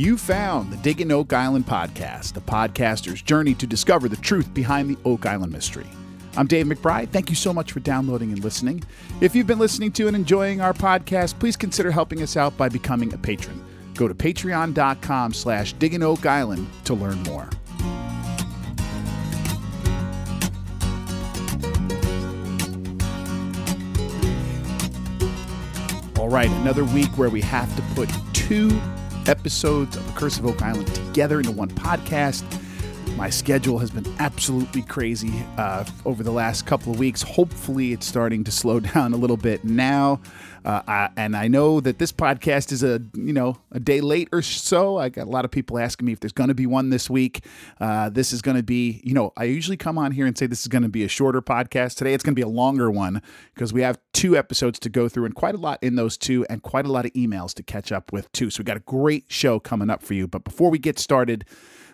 You found the Digging Oak Island podcast, the podcaster's journey to discover the truth behind the Oak Island mystery. I'm Dave McBride. Thank you so much for downloading and listening. If you've been listening to and enjoying our podcast, please consider helping us out by becoming a patron. Go to patreon.com slash digging oak island to learn more. All right, another week where we have to put two episodes of The Curse of Oak Island together into one podcast. My schedule has been absolutely crazy uh, over the last couple of weeks. Hopefully, it's starting to slow down a little bit now. Uh, I, and I know that this podcast is a you know a day late or so. I got a lot of people asking me if there's going to be one this week. Uh, this is going to be you know I usually come on here and say this is going to be a shorter podcast. Today it's going to be a longer one because we have two episodes to go through and quite a lot in those two and quite a lot of emails to catch up with too. So we got a great show coming up for you. But before we get started,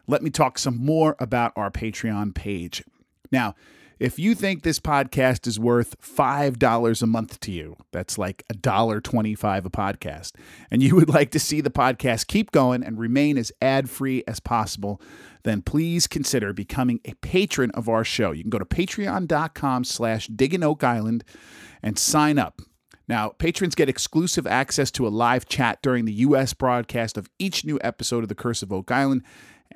let me talk some more about our Patreon page. Now if you think this podcast is worth $5 a month to you, that's like $1.25 a podcast, and you would like to see the podcast keep going and remain as ad-free as possible, then please consider becoming a patron of our show. You can go to patreon.com slash digging oak island and sign up. Now, patrons get exclusive access to a live chat during the U.S. broadcast of each new episode of The Curse of Oak Island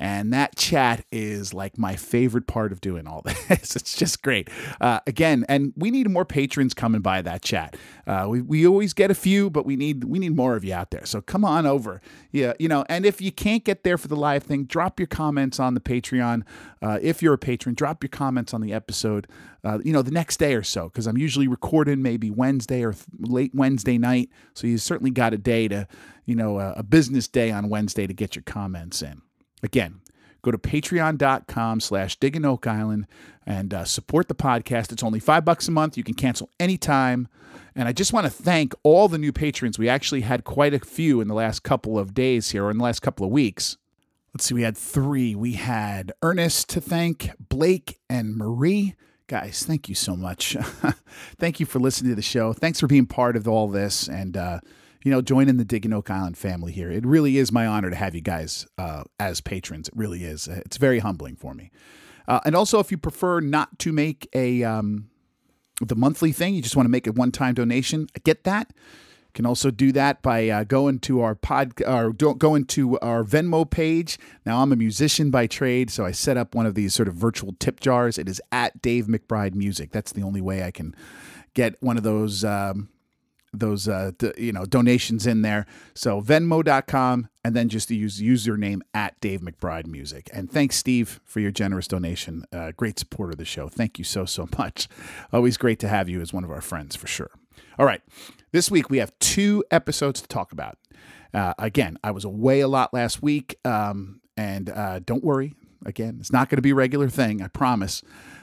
and that chat is like my favorite part of doing all this. it's just great. Uh, again, and we need more patrons coming by that chat. Uh, we, we always get a few, but we need we need more of you out there. So come on over. Yeah, you know, and if you can't get there for the live thing, drop your comments on the Patreon. Uh, if you're a patron, drop your comments on the episode. Uh, you know, the next day or so, because I'm usually recording maybe Wednesday or th- late Wednesday night. So you certainly got a day to, you know, a business day on Wednesday to get your comments in. Again, go to patreon.com slash digging oak island and uh, support the podcast. It's only five bucks a month. You can cancel anytime. And i just want to thank all the new patrons. We actually had quite a few in the last couple of days here or in the last couple of weeks. Let's see we had three. We had ernest to thank blake and marie. Guys thank you so much. Thank you for listening to the show. Thanks for being part of all this. And uh, you know, joining the Digging Oak Island family here. It really is my honor to have you guys uh, as patrons. It really is. It's very humbling for me. Uh, and also, if you prefer not to make a um, the monthly thing, you just want to make a one time donation. I get that. You can also do that by uh, going to our pod or going to our Venmo page. Now I'm a musician by trade, so I set up one of these sort of virtual tip jars. It is at Dave McBride Music. That's the only way I can get one of those um, those uh, d- you know donations in there. So Venmo.com and then just use username at Dave McBride Music. And thanks, Steve, for your generous donation. Uh, great support of the show. Thank you so so much. Always great to have you as one of our friends for sure. All right, this week we have two episodes to talk about. Uh, again, I was away a lot last week, um, and uh, don't worry. Again, it's not going to be a regular thing. I promise.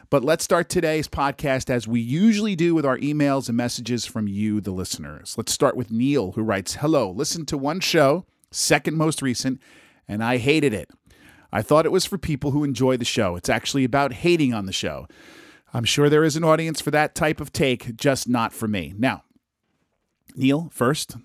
But let's start today's podcast as we usually do with our emails and messages from you, the listeners. Let's start with Neil, who writes Hello, listen to one show, second most recent, and I hated it. I thought it was for people who enjoy the show. It's actually about hating on the show. I'm sure there is an audience for that type of take, just not for me. Now, Neil, first,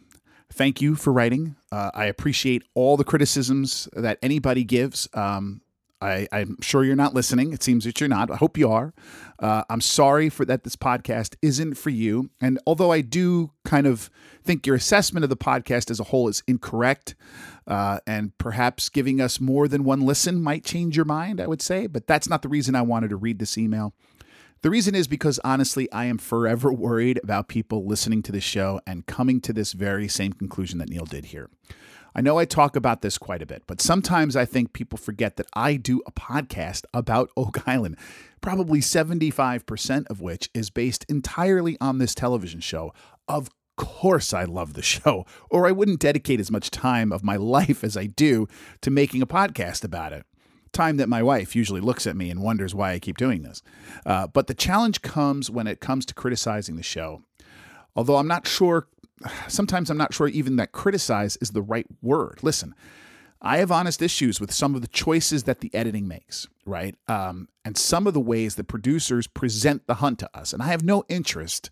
thank you for writing. Uh, I appreciate all the criticisms that anybody gives. Um, I, am sure you're not listening. It seems that you're not. I hope you are. Uh, I'm sorry for that. This podcast isn't for you. And although I do kind of think your assessment of the podcast as a whole is incorrect, uh, and perhaps giving us more than one listen might change your mind, I would say. But that's not the reason I wanted to read this email. The reason is because honestly, I am forever worried about people listening to this show and coming to this very same conclusion that Neil did here. I know I talk about this quite a bit, but sometimes I think people forget that I do a podcast about Oak Island, probably 75% of which is based entirely on this television show. Of course, I love the show, or I wouldn't dedicate as much time of my life as I do to making a podcast about it. Time that my wife usually looks at me and wonders why I keep doing this. Uh, but the challenge comes when it comes to criticizing the show. Although I'm not sure sometimes I'm not sure even that criticize is the right word. Listen, I have honest issues with some of the choices that the editing makes, right? Um, and some of the ways that producers present the hunt to us. And I have no interest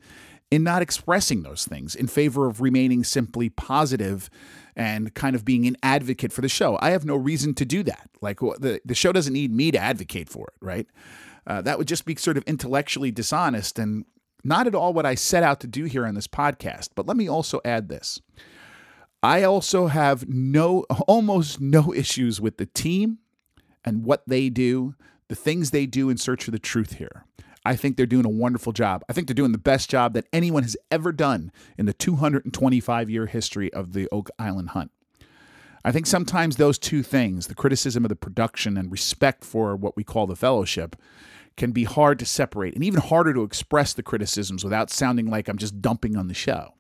in not expressing those things in favor of remaining simply positive and kind of being an advocate for the show. I have no reason to do that. Like the, the show doesn't need me to advocate for it, right? Uh, that would just be sort of intellectually dishonest and not at all what I set out to do here on this podcast. But let me also add this. I also have no, almost no issues with the team and what they do, the things they do in search for the truth here. I think they're doing a wonderful job. I think they're doing the best job that anyone has ever done in the 225 year history of the Oak Island hunt. I think sometimes those two things, the criticism of the production and respect for what we call the fellowship, can be hard to separate and even harder to express the criticisms without sounding like I'm just dumping on the show.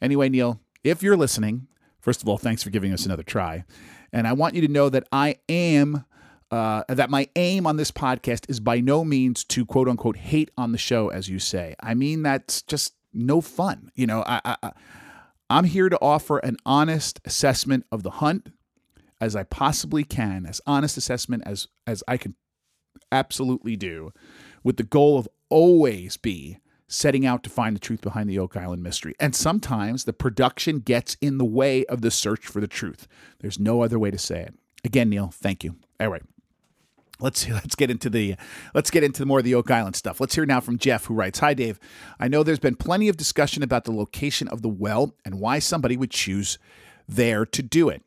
Anyway, Neil, if you're listening, first of all, thanks for giving us another try. And I want you to know that I am uh, that my aim on this podcast is by no means to quote unquote hate on the show, as you say. I mean, that's just no fun. You know, I, I, I'm here to offer an honest assessment of the hunt as I possibly can, as honest assessment as, as I can absolutely do, with the goal of always be setting out to find the truth behind the Oak Island mystery. And sometimes the production gets in the way of the search for the truth. There's no other way to say it. Again, Neil, thank you. All right let's let's get into the let's get into more of the Oak Island stuff. Let's hear now from Jeff, who writes, "Hi Dave, I know there's been plenty of discussion about the location of the well and why somebody would choose there to do it.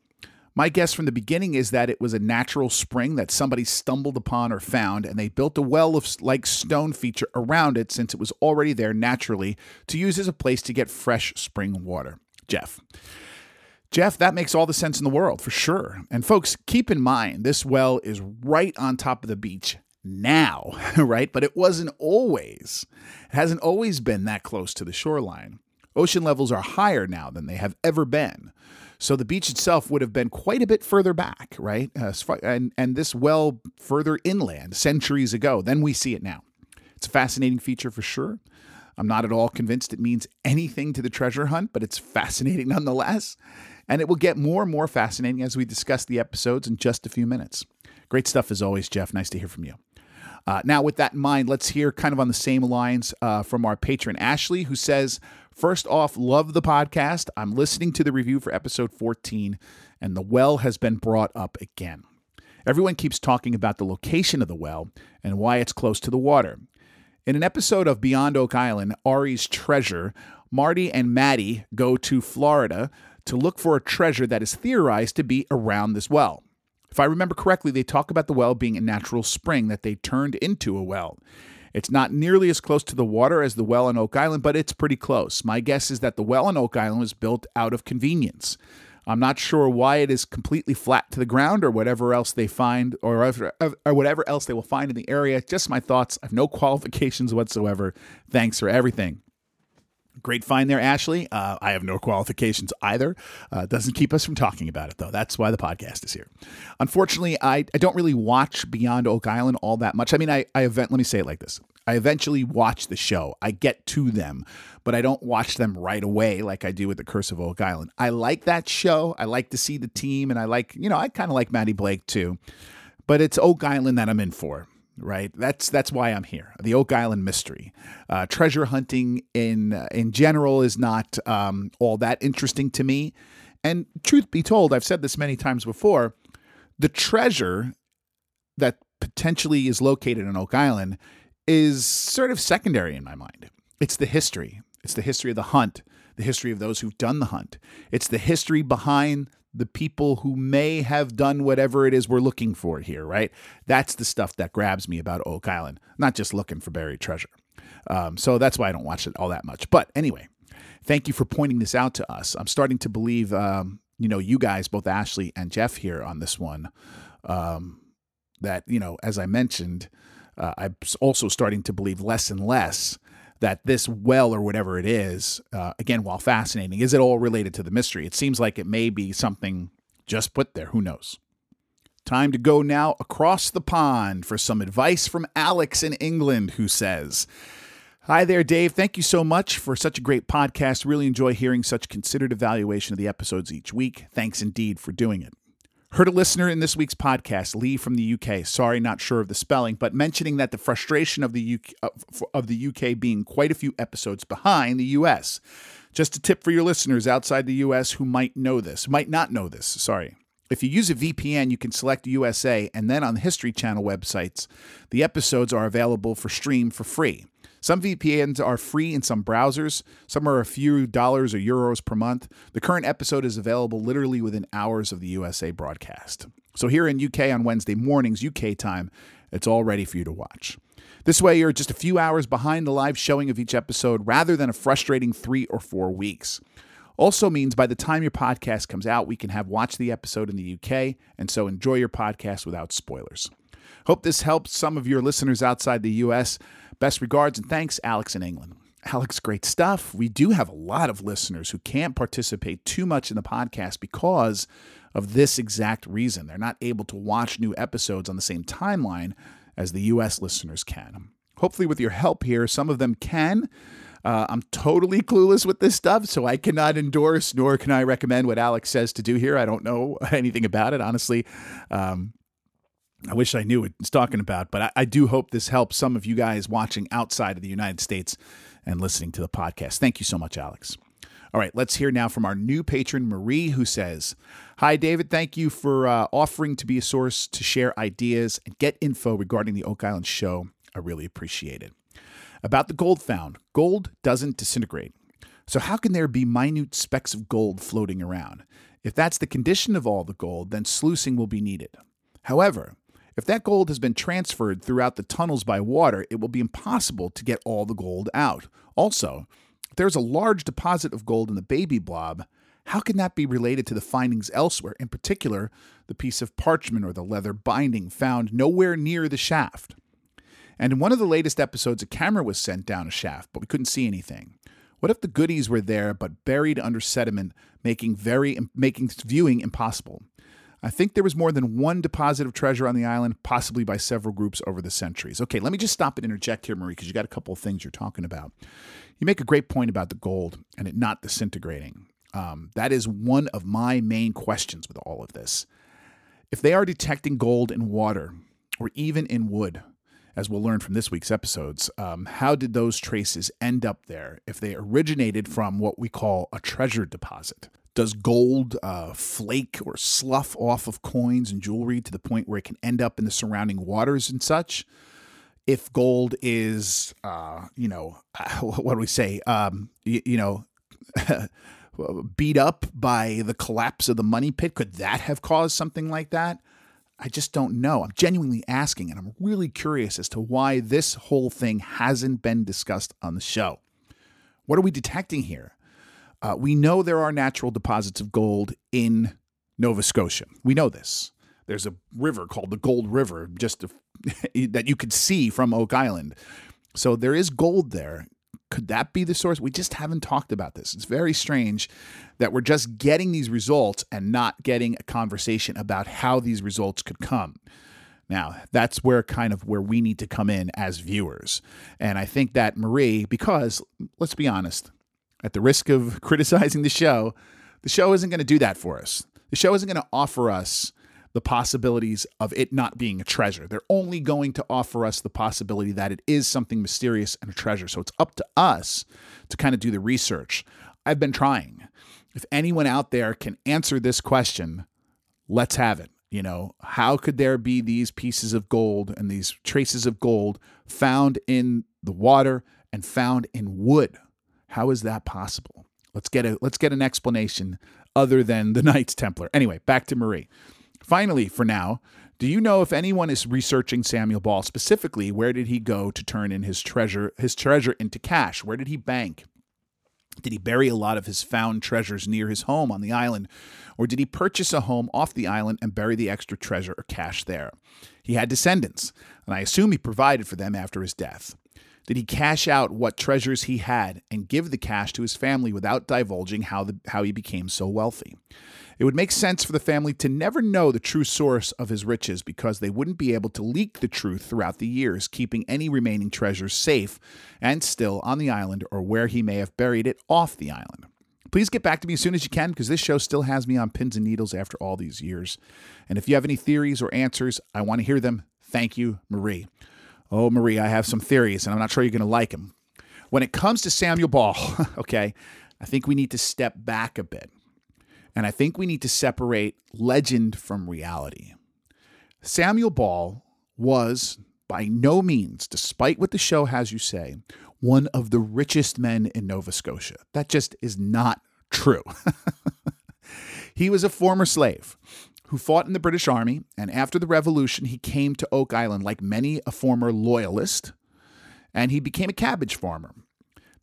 My guess from the beginning is that it was a natural spring that somebody stumbled upon or found, and they built a well of like stone feature around it since it was already there naturally to use as a place to get fresh spring water." Jeff. Jeff, that makes all the sense in the world for sure. And folks, keep in mind, this well is right on top of the beach now, right? But it wasn't always. It hasn't always been that close to the shoreline. Ocean levels are higher now than they have ever been. So the beach itself would have been quite a bit further back, right? Uh, and, and this well further inland centuries ago. than we see it now. It's a fascinating feature for sure. I'm not at all convinced it means anything to the treasure hunt, but it's fascinating nonetheless. And it will get more and more fascinating as we discuss the episodes in just a few minutes. Great stuff as always, Jeff. Nice to hear from you. Uh, now, with that in mind, let's hear kind of on the same lines uh, from our patron Ashley, who says, First off, love the podcast. I'm listening to the review for episode 14, and the well has been brought up again. Everyone keeps talking about the location of the well and why it's close to the water. In an episode of Beyond Oak Island, Ari's Treasure, Marty and Maddie go to Florida to look for a treasure that is theorized to be around this well. If I remember correctly, they talk about the well being a natural spring that they turned into a well. It's not nearly as close to the water as the well on Oak Island, but it's pretty close. My guess is that the well on Oak Island was built out of convenience. I'm not sure why it is completely flat to the ground or whatever else they find or, or whatever else they will find in the area. Just my thoughts. I have no qualifications whatsoever. Thanks for everything. Great find there, Ashley. Uh, I have no qualifications either. Uh, doesn't keep us from talking about it, though. That's why the podcast is here. Unfortunately, I, I don't really watch Beyond Oak Island all that much. I mean, I, I event, let me say it like this I eventually watch the show, I get to them, but I don't watch them right away like I do with The Curse of Oak Island. I like that show. I like to see the team, and I like, you know, I kind of like Maddie Blake too. But it's Oak Island that I'm in for right? That's that's why I'm here. The Oak Island mystery, uh, treasure hunting in in general is not um, all that interesting to me. And truth be told, I've said this many times before. The treasure that potentially is located in Oak Island is sort of secondary in my mind. It's the history. It's the history of the hunt, the history of those who've done the hunt. It's the history behind the people who may have done whatever it is we're looking for here, right? That's the stuff that grabs me about Oak Island, not just looking for buried treasure. Um, so that's why I don't watch it all that much. But anyway, thank you for pointing this out to us. I'm starting to believe, um, you know, you guys, both Ashley and Jeff here on this one, um, that, you know, as I mentioned, uh, I'm also starting to believe less and less that this well or whatever it is, uh, again, while fascinating, is it all related to the mystery? It seems like it may be something just put there. Who knows? Time to go now across the pond for some advice from Alex in England, who says, Hi there, Dave. Thank you so much for such a great podcast. Really enjoy hearing such considered evaluation of the episodes each week. Thanks indeed for doing it. Heard a listener in this week's podcast, Lee from the UK. Sorry, not sure of the spelling, but mentioning that the frustration of the UK, of the UK being quite a few episodes behind the US. Just a tip for your listeners outside the US who might know this, might not know this. Sorry. If you use a VPN, you can select USA, and then on the History Channel websites, the episodes are available for stream for free. Some VPNs are free in some browsers, some are a few dollars or euros per month. The current episode is available literally within hours of the USA broadcast. So here in UK on Wednesday mornings, UK time, it's all ready for you to watch. This way, you're just a few hours behind the live showing of each episode rather than a frustrating three or four weeks. Also means by the time your podcast comes out, we can have watched the episode in the UK, and so enjoy your podcast without spoilers. Hope this helps some of your listeners outside the US. Best regards and thanks, Alex in England. Alex, great stuff. We do have a lot of listeners who can't participate too much in the podcast because of this exact reason. They're not able to watch new episodes on the same timeline as the US listeners can. Hopefully, with your help here, some of them can. Uh, I'm totally clueless with this stuff, so I cannot endorse nor can I recommend what Alex says to do here. I don't know anything about it, honestly. Um, I wish I knew what he's talking about, but I, I, do hope this helps some of you guys watching outside of the United States and listening to the podcast. Thank you so much, Alex. All right, let's hear now from our new patron, Marie, who says, Hi, David. Thank you for uh, offering to be a source to share ideas and get info regarding the Oak Island show. I really appreciate it. About the gold found, gold doesn't disintegrate. So, how can there be minute specks of gold floating around? If that's the condition of all the gold, then sluicing will be needed. However, if that gold has been transferred throughout the tunnels by water, it will be impossible to get all the gold out. Also, if there's a large deposit of gold in the baby blob, how can that be related to the findings elsewhere, in particular, the piece of parchment or the leather binding found nowhere near the shaft? And in one of the latest episodes, a camera was sent down a shaft, but we couldn't see anything. What if the goodies were there but buried under sediment, making very making viewing impossible? I think there was more than one deposit of treasure on the island, possibly by several groups over the centuries. Okay, let me just stop and interject here, Marie, because you got a couple of things you're talking about. You make a great point about the gold and it not disintegrating. Um, that is one of my main questions with all of this. If they are detecting gold in water or even in wood, as we'll learn from this week's episodes, um, how did those traces end up there if they originated from what we call a treasure deposit? Does gold uh, flake or slough off of coins and jewelry to the point where it can end up in the surrounding waters and such? If gold is, uh, you know, what do we say? Um, you, you know, beat up by the collapse of the money pit, could that have caused something like that? I just don't know. I'm genuinely asking, and I'm really curious as to why this whole thing hasn't been discussed on the show. What are we detecting here? Uh, we know there are natural deposits of gold in Nova Scotia. We know this. There's a river called the Gold River, just that you could see from Oak Island. So there is gold there. Could that be the source? We just haven't talked about this. It's very strange that we're just getting these results and not getting a conversation about how these results could come. Now, that's where kind of where we need to come in as viewers. And I think that Marie, because let's be honest, at the risk of criticizing the show, the show isn't going to do that for us. The show isn't going to offer us the possibilities of it not being a treasure. They're only going to offer us the possibility that it is something mysterious and a treasure. So it's up to us to kind of do the research. I've been trying. If anyone out there can answer this question, let's have it. You know, how could there be these pieces of gold and these traces of gold found in the water and found in wood? How is that possible? Let's get a let's get an explanation other than the Knights Templar. Anyway, back to Marie. Finally, for now, do you know if anyone is researching Samuel Ball specifically? Where did he go to turn in his treasure, his treasure into cash? Where did he bank? Did he bury a lot of his found treasures near his home on the island? Or did he purchase a home off the island and bury the extra treasure or cash there? He had descendants, and I assume he provided for them after his death. Did he cash out what treasures he had and give the cash to his family without divulging how, the, how he became so wealthy? It would make sense for the family to never know the true source of his riches because they wouldn't be able to leak the truth throughout the years, keeping any remaining treasures safe and still on the island or where he may have buried it off the island. Please get back to me as soon as you can because this show still has me on pins and needles after all these years. And if you have any theories or answers, I want to hear them. Thank you, Marie. Oh, Marie, I have some theories, and I'm not sure you're going to like them. When it comes to Samuel Ball, okay, I think we need to step back a bit. And I think we need to separate legend from reality. Samuel Ball was by no means, despite what the show has you say, one of the richest men in Nova Scotia. That just is not true. he was a former slave who fought in the British Army, and after the Revolution, he came to Oak Island like many a former loyalist, and he became a cabbage farmer.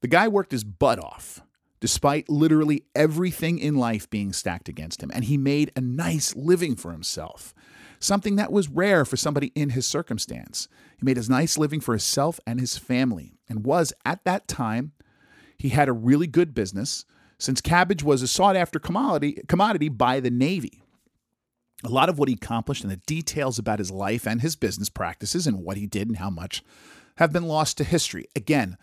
The guy worked his butt off, despite literally everything in life being stacked against him, and he made a nice living for himself something that was rare for somebody in his circumstance. He made a nice living for himself and his family, and was at that time, he had a really good business since cabbage was a sought after commodity, commodity by the Navy. A lot of what he accomplished and the details about his life and his business practices and what he did and how much have been lost to history. Again,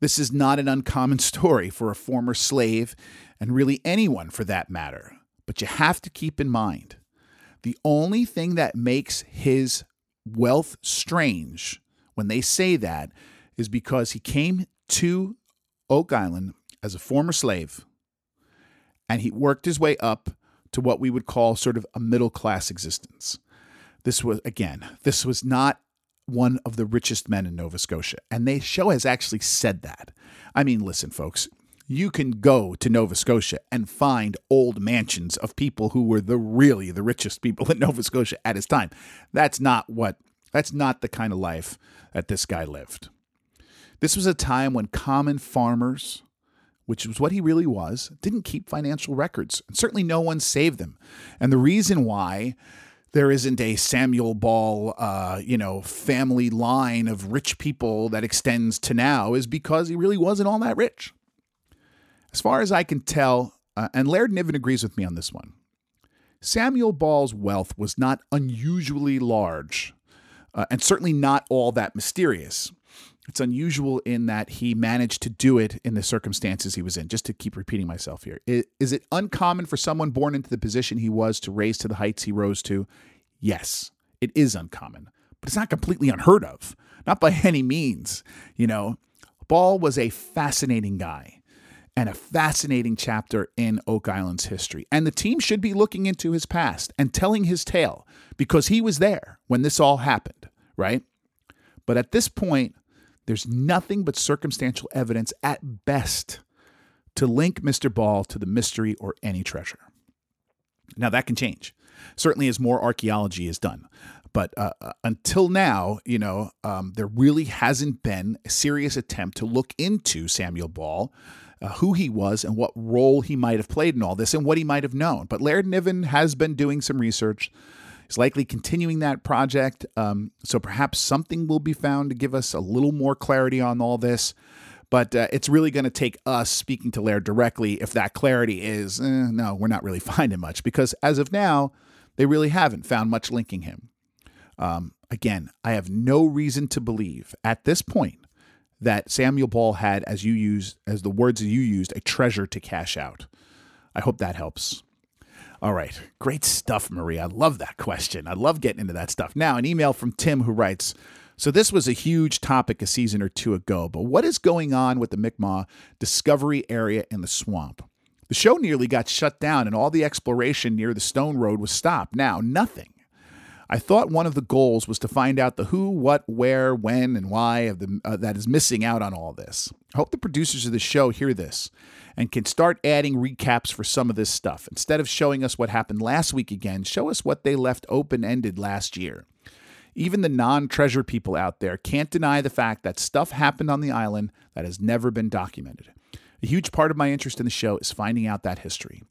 this is not an uncommon story for a former slave, and really anyone for that matter. But you have to keep in mind the only thing that makes his wealth strange when they say that is because he came to Oak Island as a former slave and he worked his way up to what we would call sort of a middle class existence. This was, again, this was not one of the richest men in Nova Scotia. And the show has actually said that. I mean, listen, folks, you can go to Nova Scotia and find old mansions of people who were the really the richest people in Nova Scotia at his time. That's not what that's not the kind of life that this guy lived. This was a time when common farmers, which was what he really was, didn't keep financial records. And certainly no one saved them. And the reason why there isn't a Samuel Ball, uh, you know, family line of rich people that extends to now is because he really wasn't all that rich. As far as I can tell, uh, and Laird Niven agrees with me on this one, Samuel Ball's wealth was not unusually large, uh, and certainly not all that mysterious. It's unusual in that he managed to do it in the circumstances he was in. Just to keep repeating myself here, is, it uncommon for someone born into the position he was to raise to the heights he rose to? Yes, it is uncommon, but it's not completely unheard of. Not by any means. You know, Ball was a fascinating guy and a fascinating chapter in Oak Island's history. And the team should be looking into his past and telling his tale because he was there when this all happened, right? But at this point, there's nothing but circumstantial evidence at best to link Mr. Ball to the mystery or any treasure. Now, that can change, certainly as more archaeology is done. But uh, uh until now, you know, um, there really hasn't been a serious attempt to look into Samuel Ball uh, who he was and what role he might have played in all this and what he might have known. But Laird Niven has been doing some research. He's likely continuing that project. Um, so perhaps something will be found to give us a little more clarity on all this. But uh, it's really going to take us speaking to Laird directly if that clarity is, eh, no, we're not really finding much because as of now, they really haven't found much linking him. Um, again, I have no reason to believe at this point that Samuel Ball had, as you used, as the words you used, a treasure to cash out. I hope that helps. All right. Great stuff, Marie. I love that question. I love getting into that stuff. Now, an email from Tim who writes So, this was a huge topic a season or two ago, but what is going on with the Mi'kmaq discovery area in the swamp? The show nearly got shut down and all the exploration near the Stone Road was stopped. Now, nothing. I thought one of the goals was to find out the who, what, where, when, and why of the uh, that is missing out on all this. I hope the producers of the show hear this and can start adding recaps for some of this stuff. Instead of showing us what happened last week again, show us what they left open ended last year. Even the non treasure people out there can't deny the fact that stuff happened on the island that has never been documented. A huge part of my interest in the show is finding out that history.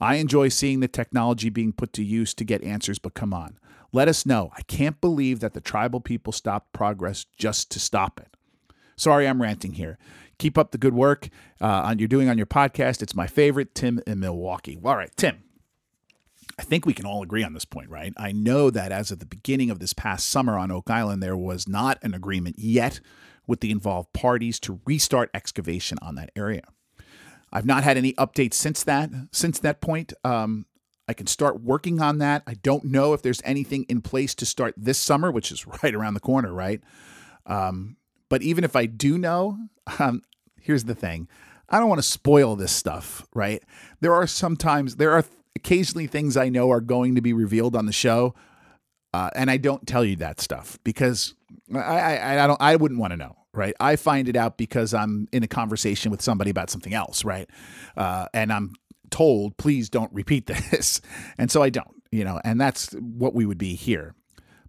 I enjoy seeing the technology being put to use to get answers, but come on. Let us know. I can't believe that the tribal people stopped progress just to stop it. Sorry, I'm ranting here. Keep up the good work uh, you're doing on your podcast. It's my favorite, Tim in Milwaukee. All right, Tim. I think we can all agree on this point, right? I know that as of the beginning of this past summer on Oak Island, there was not an agreement yet with the involved parties to restart excavation on that area. I've not had any updates since that since that point. Um, I can start working on that. I don't know if there's anything in place to start this summer, which is right around the corner, right? Um, but even if I do know, um, here's the thing I don't want to spoil this stuff, right? There are sometimes, there are occasionally things I know are going to be revealed on the show. Uh, and I don't tell you that stuff because I, I, I don't, I wouldn't want to know, right? I find it out because I'm in a conversation with somebody about something else, right? Uh, and I'm told, please don't repeat this. And so I don't, you know, and that's what we would be here.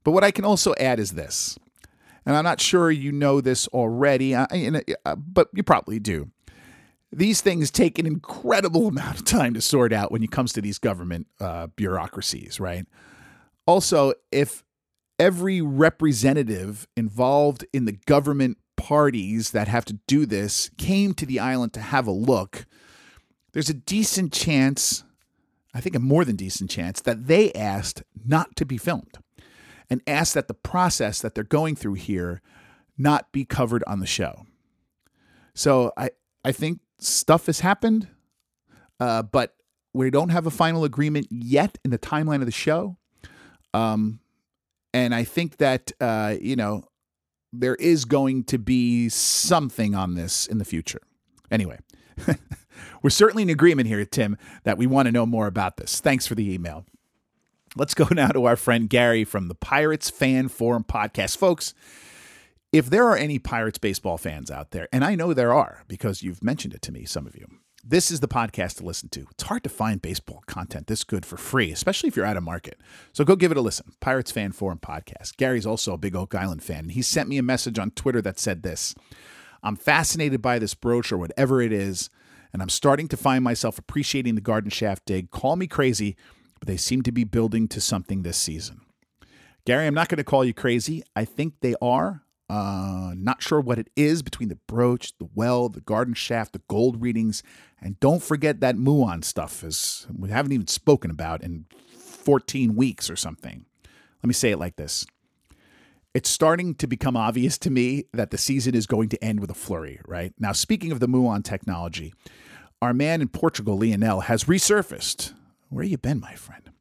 But what I can also add is this, and I'm not sure you know this already, uh, uh, but you probably do. These things take an incredible amount of time to sort out when it comes to these government uh, bureaucracies, right? Also, if every representative involved in the government parties that have to do this came to the island to have a look, there's a decent chance, I think a more than decent chance, that they asked not to be filmed and asked that the process that they're going through here not be covered on the show. So I, I think stuff has happened, uh, but we don't have a final agreement yet in the timeline of the show. Um, and I think that, uh, you know, there is going to be something on this in the future. Anyway, We're certainly in agreement here, Tim, that we want to know more about this. Thanks for the email. Let's go now to our friend Gary from the Pirates Fan Forum podcast. Folks, if there are any Pirates baseball fans out there, and I know there are because you've mentioned it to me, some of you, this is the podcast to listen to. It's hard to find baseball content this good for free, especially if you're out of market. So go give it a listen. Pirates Fan Forum podcast. Gary's also a big Oak Island fan, and he sent me a message on Twitter that said this I'm fascinated by this brooch or whatever it is, and I'm starting to find myself appreciating the garden shaft dig. Call me crazy, but they seem to be building to something this season. Gary, I'm not going to call you crazy. I think they are. Uh, not sure what it is between the brooch, the well, the garden shaft, the gold readings, and don't forget that muon stuff is we haven't even spoken about in 14 weeks or something. Let me say it like this it's starting to become obvious to me that the season is going to end with a flurry, right? Now, speaking of the Muon technology, our man in Portugal, Lionel, has resurfaced. Where you been, my friend?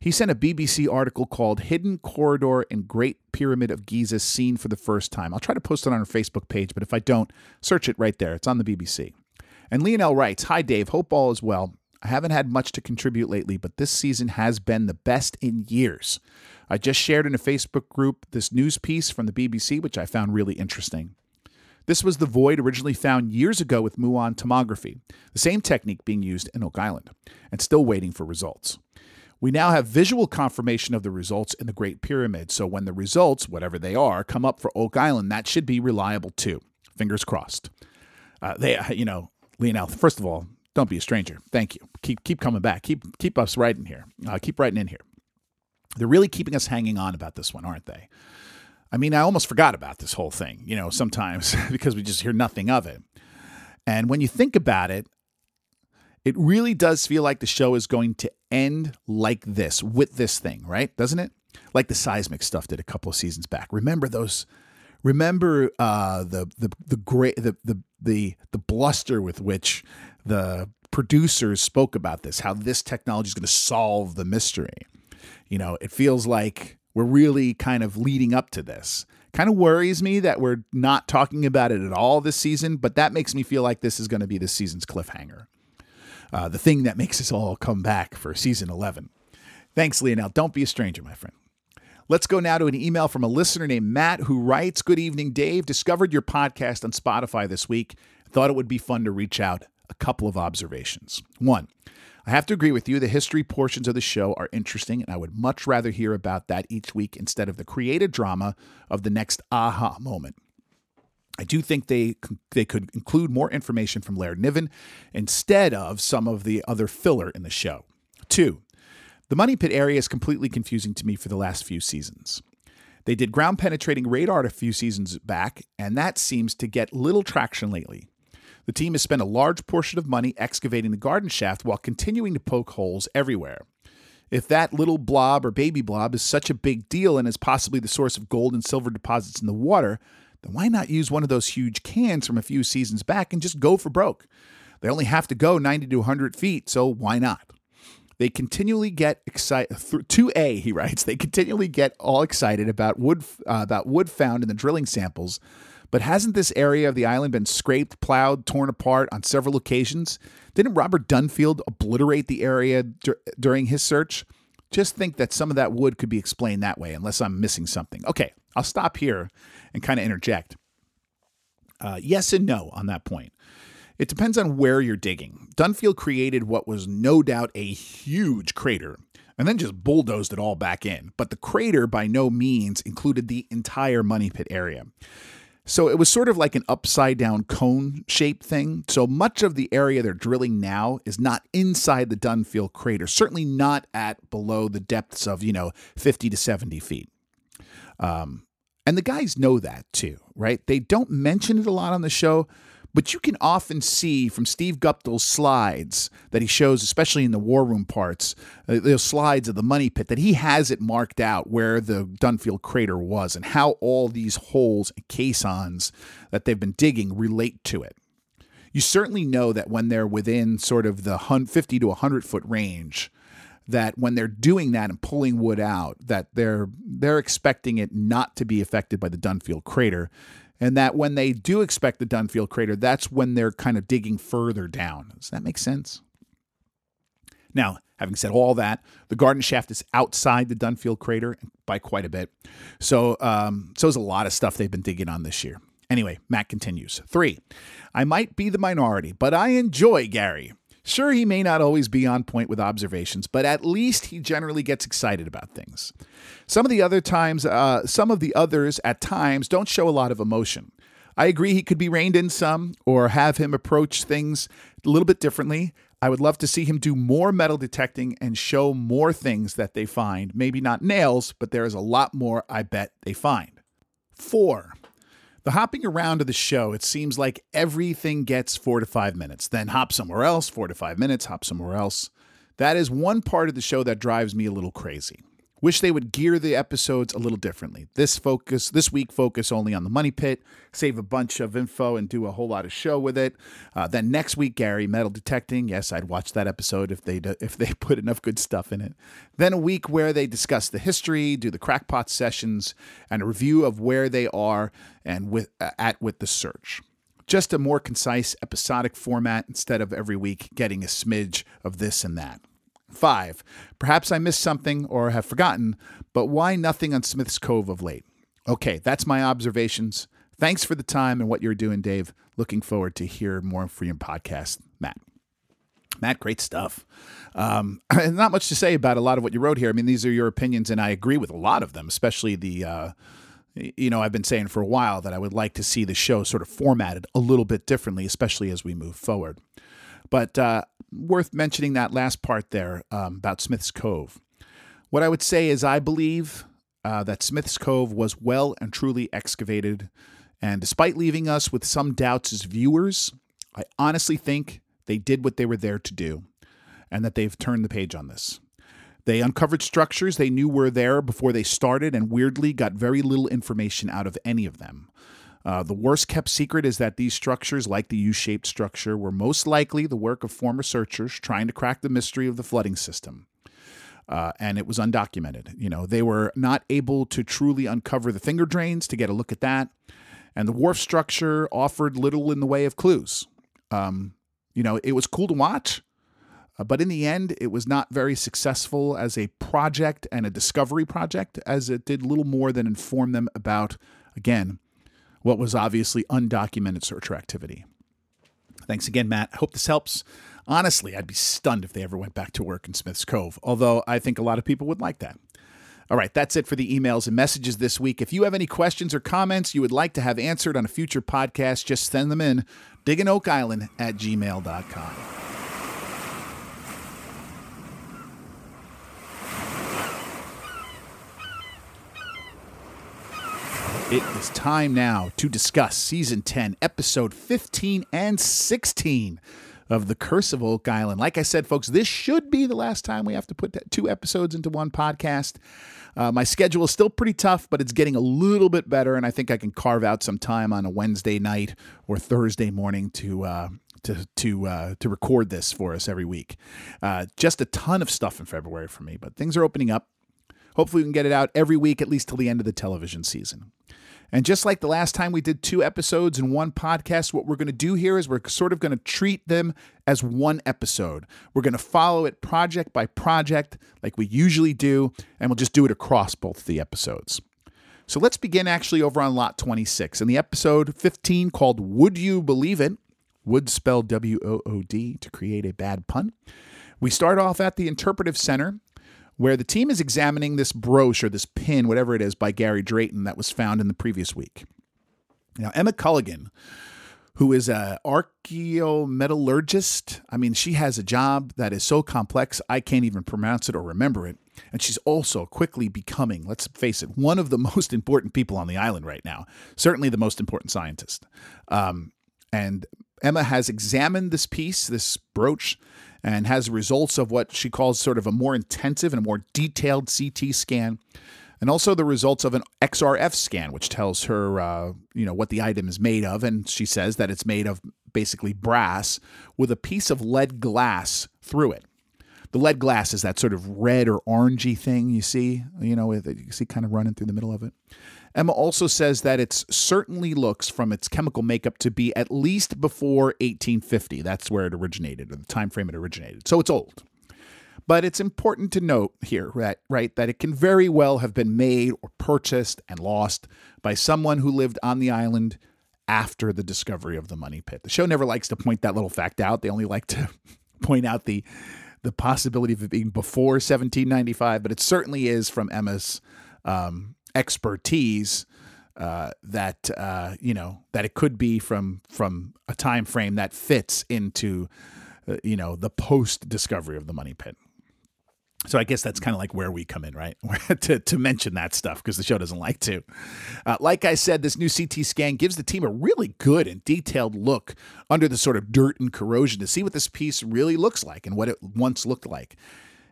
He sent a BBC article called Hidden Corridor and Great Pyramid of Giza Seen for the First Time. I'll try to post it on our Facebook page, but if I don't, search it right there. It's on the BBC. And Lionel writes Hi, Dave. Hope all is well. I haven't had much to contribute lately, but this season has been the best in years. I just shared in a Facebook group this news piece from the BBC, which I found really interesting. This was the void originally found years ago with muon tomography, the same technique being used in Oak Island, and still waiting for results. We now have visual confirmation of the results in the Great Pyramid, so when the results, whatever they are, come up for Oak Island, that should be reliable too. Fingers crossed. Uh, they, you know, Lionel, first of all, don't be a stranger. Thank you. Keep keep coming back. Keep keep us writing here. Uh, keep writing in here. They're really keeping us hanging on about this one, aren't they? I mean, I almost forgot about this whole thing, you know, sometimes because we just hear nothing of it. And when you think about it, it really does feel like the show is going to end like this with this thing, right? Doesn't it? Like the seismic stuff did a couple of seasons back. Remember those? Remember uh, the the the great the the the the bluster with which the producers spoke about this, how this technology is going to solve the mystery. You know, it feels like we're really kind of leading up to this. Kind of worries me that we're not talking about it at all this season, but that makes me feel like this is going to be this season's cliffhanger. Uh, the thing that makes us all come back for season 11. Thanks, Lionel. Don't be a stranger, my friend. Let's go now to an email from a listener named Matt who writes Good evening, Dave. Discovered your podcast on Spotify this week. Thought it would be fun to reach out. A couple of observations. One, I have to agree with you. The history portions of the show are interesting, and I would much rather hear about that each week instead of the created drama of the next aha moment. I do think they they could include more information from Laird Niven instead of some of the other filler in the show. Two, the money pit area is completely confusing to me for the last few seasons. They did ground penetrating radar a few seasons back, and that seems to get little traction lately. The team has spent a large portion of money excavating the garden shaft while continuing to poke holes everywhere. If that little blob or baby blob is such a big deal and is possibly the source of gold and silver deposits in the water, then why not use one of those huge cans from a few seasons back and just go for broke? They only have to go 90 to 100 feet, so why not? They continually get excited. To A, he writes, they continually get all excited about wood uh, about wood found in the drilling samples. But hasn't this area of the island been scraped, plowed, torn apart on several occasions? Didn't Robert Dunfield obliterate the area dur- during his search? Just think that some of that wood could be explained that way, unless I'm missing something. Okay, I'll stop here and kind of interject. Uh, yes and no on that point. It depends on where you're digging. Dunfield created what was no doubt a huge crater and then just bulldozed it all back in. But the crater by no means included the entire money pit area. So it was sort of like an upside down cone shaped thing. So much of the area they're drilling now is not inside the Dunfield crater, certainly not at below the depths of, you know, 50 to 70 feet. Um, and the guys know that too, right? They don't mention it a lot on the show, but you can often see from Steve Guptill's slides that he shows, especially in the war room parts, uh, those slides of the money pit, that he has it marked out where the Dunfield crater was and how all these holes and caissons that they've been digging relate to it. You certainly know that when they're within sort of the 50 to 100 foot range, that when they're doing that and pulling wood out, that they're they're expecting it not to be affected by the Dunfield crater and that when they do expect the Dunfield crater, that's when they're kind of digging further down. Does that make sense? Now, having said all that, the garden shaft is outside the Dunfield crater by quite a bit. So, um, so is a lot of stuff they've been digging on this year. Anyway, Matt continues. Three, I might be the minority, but I enjoy Gary. Sure, he may not always be on point with observations, but at least he generally gets excited about things. Some of the other times, uh, some of the others at times don't show a lot of emotion. I agree he could be reined in some or have him approach things a little bit differently. I would love to see him do more metal detecting and show more things that they find. Maybe not nails, but there is a lot more I bet they find. Four, the hopping around of the show, it seems like everything gets four to five minutes, then hop somewhere else, four to five minutes, hop somewhere else. That is one part of the show that drives me a little crazy. Wish they would gear the episodes a little differently. This focus, this week, focus only on the money pit, save a bunch of info and do a whole lot of show with it. Uh, then next week, Gary metal detecting. Yes, I'd watch that episode if they if they put enough good stuff in it. Then a week where they discuss the history, do the crackpot sessions, and a review of where they are and with uh, at with the search just a more concise episodic format instead of every week getting a smidge of this and that. Five, perhaps I missed something or have forgotten, but why nothing on Smith's Cove of late? Okay, that's my observations. Thanks for the time and what you're doing, Dave. Looking forward to hear more from your podcast, Matt. Matt, great stuff. Um, not much to say about a lot of what you wrote here. I mean, these are your opinions, and I agree with a lot of them, especially the. Uh, you know, I've been saying for a while that I would like to see the show sort of formatted a little bit differently, especially as we move forward. But uh, worth mentioning that last part there um, about Smith's Cove. What I would say is, I believe uh, that Smith's Cove was well and truly excavated. And despite leaving us with some doubts as viewers, I honestly think they did what they were there to do and that they've turned the page on this. They uncovered structures they knew were there before they started and weirdly got very little information out of any of them. Uh, the worst kept secret is that these structures, like the U shaped structure, were most likely the work of former searchers trying to crack the mystery of the flooding system. Uh, and it was undocumented. You know, they were not able to truly uncover the finger drains to get a look at that. And the wharf structure offered little in the way of clues. Um, you know, it was cool to watch, uh, but in the end, it was not very successful as a project and a discovery project, as it did little more than inform them about, again, what was obviously undocumented searcher activity. Thanks again, Matt. I hope this helps. Honestly, I'd be stunned if they ever went back to work in Smith's Cove, although I think a lot of people would like that. All right, that's it for the emails and messages this week. If you have any questions or comments you would like to have answered on a future podcast, just send them in digginoakisland at gmail.com. It is time now to discuss season 10, episode 15 and 16 of The Curse of Oak Island. Like I said, folks, this should be the last time we have to put two episodes into one podcast. Uh, my schedule is still pretty tough, but it's getting a little bit better, and I think I can carve out some time on a Wednesday night or Thursday morning to uh, to to uh, to record this for us every week. Uh, just a ton of stuff in February for me, but things are opening up. Hopefully, we can get it out every week, at least till the end of the television season. And just like the last time we did two episodes in one podcast, what we're going to do here is we're sort of going to treat them as one episode. We're going to follow it project by project, like we usually do, and we'll just do it across both the episodes. So let's begin actually over on lot 26 in the episode 15 called Would You Believe It? Would spell W O O D to create a bad pun. We start off at the Interpretive Center where the team is examining this brooch or this pin, whatever it is, by Gary Drayton that was found in the previous week. Now, Emma Culligan, who is an archaeometallurgist, I mean, she has a job that is so complex I can't even pronounce it or remember it. And she's also quickly becoming, let's face it, one of the most important people on the island right now. Certainly the most important scientist. Um, and Emma has examined this piece, this brooch, and has results of what she calls sort of a more intensive and a more detailed CT scan, and also the results of an XRF scan, which tells her, uh, you know, what the item is made of, and she says that it's made of basically brass with a piece of lead glass through it. The lead glass is that sort of red or orangey thing you see, you know, you see kind of running through the middle of it. Emma also says that it certainly looks from its chemical makeup to be at least before 1850. That's where it originated, or the time frame it originated. So it's old. But it's important to note here, right, right, that it can very well have been made or purchased and lost by someone who lived on the island after the discovery of the money pit. The show never likes to point that little fact out. They only like to point out the the possibility of it being before 1795, but it certainly is from Emma's um, expertise uh, that uh, you know that it could be from from a time frame that fits into uh, you know the post discovery of the money pit. So I guess that's kind of like where we come in, right? to, to mention that stuff because the show doesn't like to. Uh, like I said, this new CT scan gives the team a really good and detailed look under the sort of dirt and corrosion to see what this piece really looks like and what it once looked like.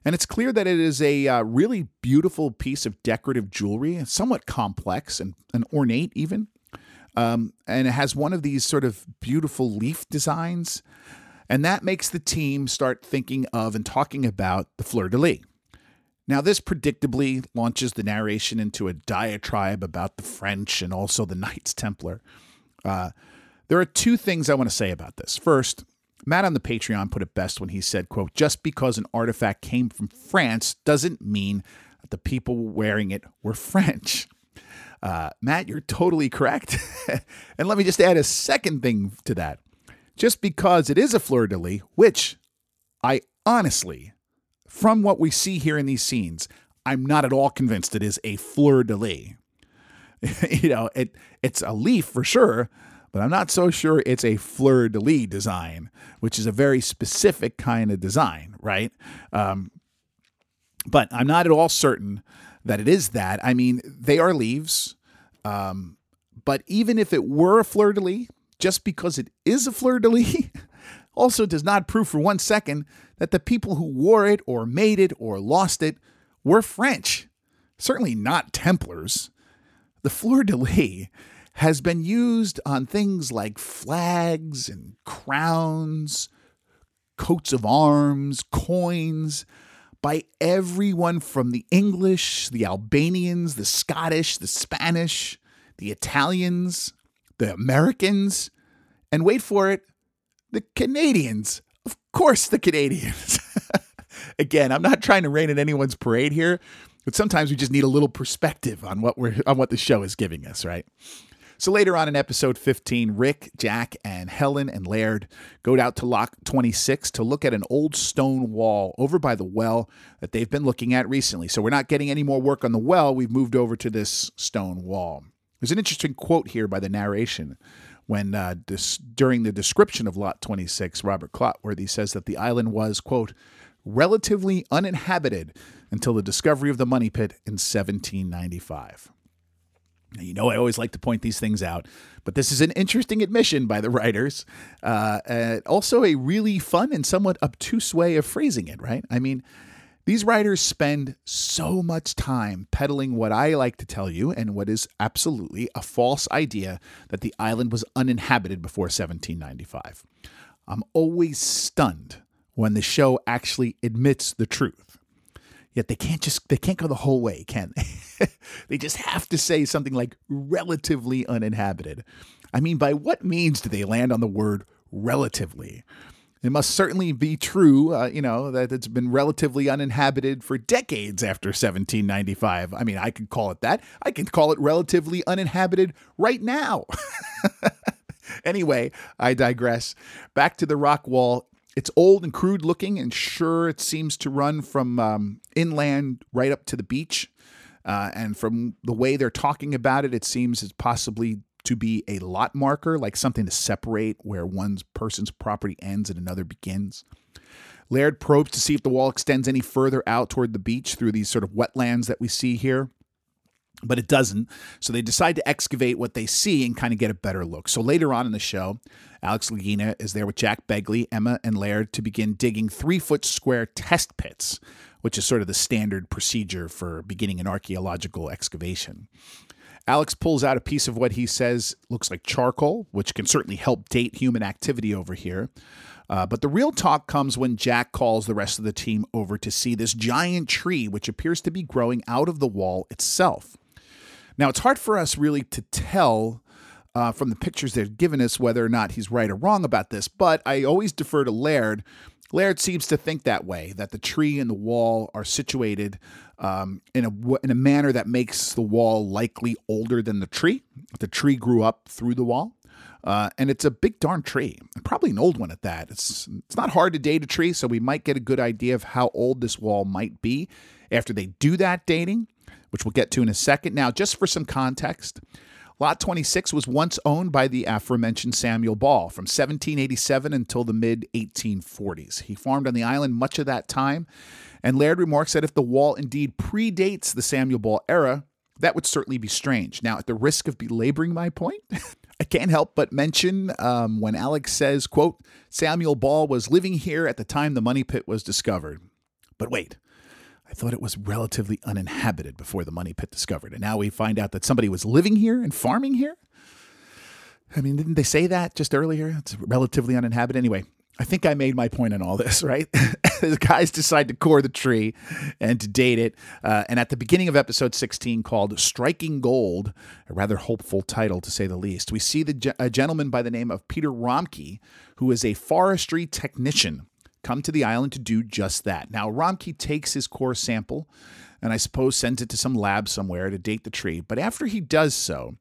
And it's clear that it is a uh, really beautiful piece of decorative jewelry, somewhat complex and, and ornate, even. Um, and it has one of these sort of beautiful leaf designs. And that makes the team start thinking of and talking about the fleur de lis. Now, this predictably launches the narration into a diatribe about the French and also the Knights Templar. Uh, there are two things I want to say about this. First, Matt on the Patreon put it best when he said, quote, just because an artifact came from France doesn't mean that the people wearing it were French. Uh, Matt, you're totally correct. and let me just add a second thing to that. Just because it is a fleur de lis, which I honestly, from what we see here in these scenes, I'm not at all convinced it is a fleur de lis. you know, it it's a leaf for sure, but I'm not so sure it's a fleur de lis design, which is a very specific kind of design, right? Um, but I'm not at all certain that it is that. I mean, they are leaves, um, but even if it were a fleur de lis, just because it is a fleur de lis, also does not prove for one second that the people who wore it or made it or lost it were French. Certainly not Templars. The fleur de lis has been used on things like flags and crowns, coats of arms, coins, by everyone from the English, the Albanians, the Scottish, the Spanish, the Italians, the Americans, and wait for it, the Canadians. Of course, the Canadians. Again, I'm not trying to rain in anyone's parade here, but sometimes we just need a little perspective on what we're on what the show is giving us, right? So later on in episode 15, Rick, Jack, and Helen and Laird go out to Lot 26 to look at an old stone wall over by the well that they've been looking at recently. So we're not getting any more work on the well. We've moved over to this stone wall. There's an interesting quote here by the narration when uh, during the description of Lot 26, Robert Clotworthy says that the island was, quote, relatively uninhabited until the discovery of the money pit in 1795. Now, You know, I always like to point these things out, but this is an interesting admission by the writers. Uh, also, a really fun and somewhat obtuse way of phrasing it, right? I mean, these writers spend so much time peddling what I like to tell you and what is absolutely a false idea that the island was uninhabited before 1795. I'm always stunned when the show actually admits the truth. Yet they can't just they can't go the whole way, can they? they just have to say something like relatively uninhabited. I mean, by what means do they land on the word relatively? It must certainly be true, uh, you know, that it's been relatively uninhabited for decades after 1795. I mean, I could call it that. I can call it relatively uninhabited right now. anyway, I digress. Back to the rock wall. It's old and crude looking, and sure, it seems to run from um, inland right up to the beach. Uh, and from the way they're talking about it, it seems it's possibly to be a lot marker, like something to separate where one person's property ends and another begins. Laird probes to see if the wall extends any further out toward the beach through these sort of wetlands that we see here. But it doesn't. So they decide to excavate what they see and kind of get a better look. So later on in the show, Alex Lagina is there with Jack Begley, Emma, and Laird to begin digging three foot square test pits, which is sort of the standard procedure for beginning an archaeological excavation. Alex pulls out a piece of what he says looks like charcoal, which can certainly help date human activity over here. Uh, but the real talk comes when Jack calls the rest of the team over to see this giant tree, which appears to be growing out of the wall itself. Now, it's hard for us really to tell uh, from the pictures they've given us whether or not he's right or wrong about this, but I always defer to Laird. Laird seems to think that way, that the tree and the wall are situated um, in a in a manner that makes the wall likely older than the tree. The tree grew up through the wall, uh, and it's a big darn tree, probably an old one at that. It's it's not hard to date a tree, so we might get a good idea of how old this wall might be after they do that dating, which we'll get to in a second. Now, just for some context. Lot 26 was once owned by the aforementioned Samuel Ball from 1787 until the mid 1840s. He farmed on the island much of that time and Laird remarks that if the wall indeed predates the Samuel Ball era, that would certainly be strange. Now, at the risk of belaboring my point, I can't help but mention um, when Alex says, quote, Samuel Ball was living here at the time the money pit was discovered. But wait, I thought it was relatively uninhabited before the money pit discovered. And now we find out that somebody was living here and farming here? I mean, didn't they say that just earlier? It's relatively uninhabited. Anyway, I think I made my point on all this, right? the guys decide to core the tree and to date it. Uh, and at the beginning of episode 16, called Striking Gold, a rather hopeful title to say the least, we see the, a gentleman by the name of Peter Romke, who is a forestry technician, come to the island to do just that. Now, Romke takes his core sample and I suppose sends it to some lab somewhere to date the tree. But after he does so,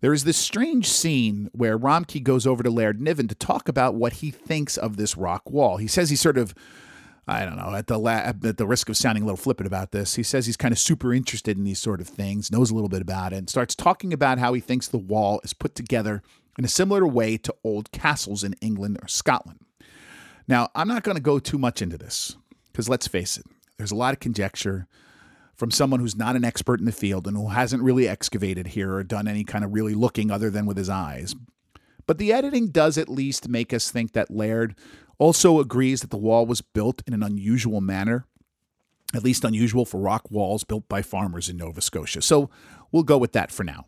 there is this strange scene where Romke goes over to Laird Niven to talk about what he thinks of this rock wall. He says he's sort of I don't know, at the at the risk of sounding a little flippant about this, he says he's kind of super interested in these sort of things, knows a little bit about it, and starts talking about how he thinks the wall is put together in a similar way to old castles in England or Scotland. Now, I'm not going to go too much into this because let's face it, there's a lot of conjecture from someone who's not an expert in the field and who hasn't really excavated here or done any kind of really looking other than with his eyes. But the editing does at least make us think that Laird also agrees that the wall was built in an unusual manner, at least unusual for rock walls built by farmers in Nova Scotia. So we'll go with that for now.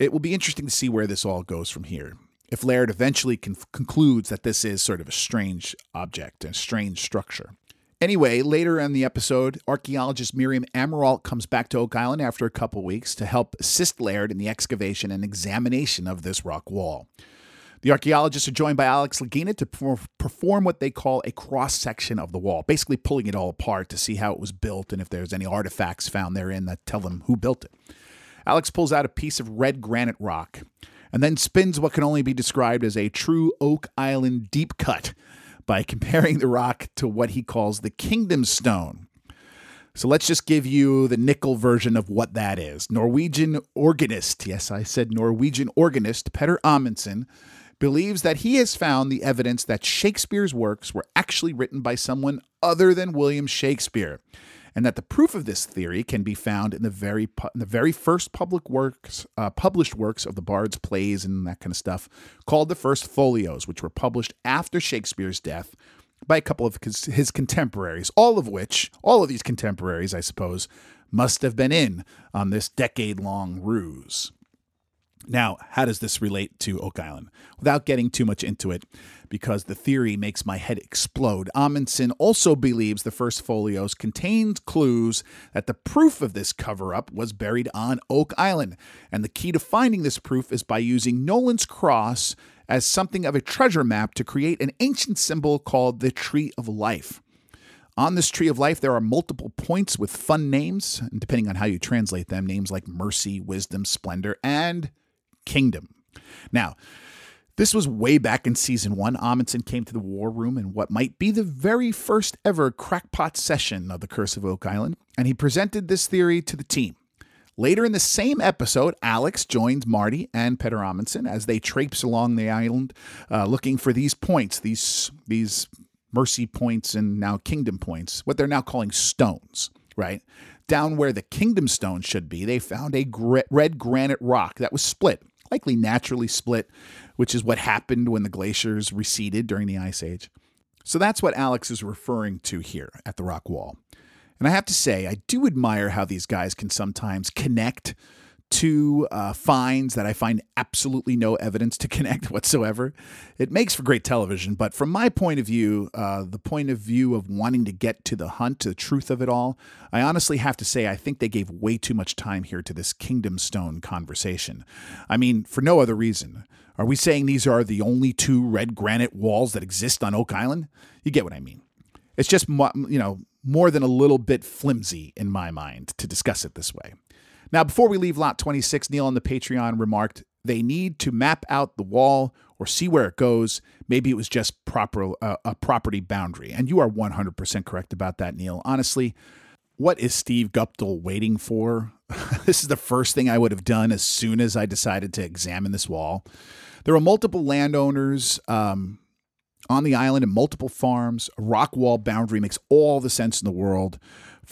It will be interesting to see where this all goes from here. If Laird eventually con- concludes that this is sort of a strange object, a strange structure. Anyway, later in the episode, archaeologist Miriam Amirault comes back to Oak Island after a couple weeks to help assist Laird in the excavation and examination of this rock wall. The archaeologists are joined by Alex Lagina to perform what they call a cross section of the wall, basically pulling it all apart to see how it was built and if there's any artifacts found therein that tell them who built it. Alex pulls out a piece of red granite rock and then spins what can only be described as a true Oak Island deep cut by comparing the rock to what he calls the Kingdom Stone. So let's just give you the nickel version of what that is. Norwegian organist, yes, I said Norwegian organist, Petter Amundsen, believes that he has found the evidence that Shakespeare's works were actually written by someone other than William Shakespeare and that the proof of this theory can be found in the very in the very first public works uh, published works of the bard's plays and that kind of stuff called the first folios which were published after shakespeare's death by a couple of his contemporaries all of which all of these contemporaries i suppose must have been in on this decade long ruse Now, how does this relate to Oak Island? Without getting too much into it, because the theory makes my head explode, Amundsen also believes the first folios contained clues that the proof of this cover up was buried on Oak Island. And the key to finding this proof is by using Nolan's cross as something of a treasure map to create an ancient symbol called the Tree of Life. On this tree of life, there are multiple points with fun names, and depending on how you translate them, names like mercy, wisdom, splendor, and kingdom. Now, this was way back in season one. Amundsen came to the war room in what might be the very first ever crackpot session of the Curse of Oak Island, and he presented this theory to the team. Later in the same episode, Alex joins Marty and Petter Amundsen as they traipse along the island uh, looking for these points, these, these mercy points and now kingdom points, what they're now calling stones, right? Down where the kingdom stone should be, they found a red granite rock that was split likely naturally split, which is what happened when the glaciers receded during the Ice Age. So that's what Alex is referring to here at the rock wall. And I have to say, I do admire how these guys can sometimes connect to uh, finds that I find absolutely no evidence to connect whatsoever. It makes for great television, but from my point of view, uh, the point of view of wanting to get to the hunt, to the truth of it all, I honestly have to say I think they gave way too much time here to this Kingdom Stone conversation. I mean, for no other reason. Are we saying these are the only two red granite walls that exist on Oak Island? You get what I mean. It's just, you know, more than a little bit flimsy in my mind to discuss it this way. Now, before we leave Lot 26, Neil on the Patreon remarked they need to map out the wall or see where it goes. Maybe it was just proper uh, a property boundary. And you are 100% correct about that, Neil. Honestly, what is Steve Guptill waiting for? this is the first thing I would have done as soon as I decided to examine this wall. There are multiple landowners um, on the island and multiple farms. A rock wall boundary makes all the sense in the world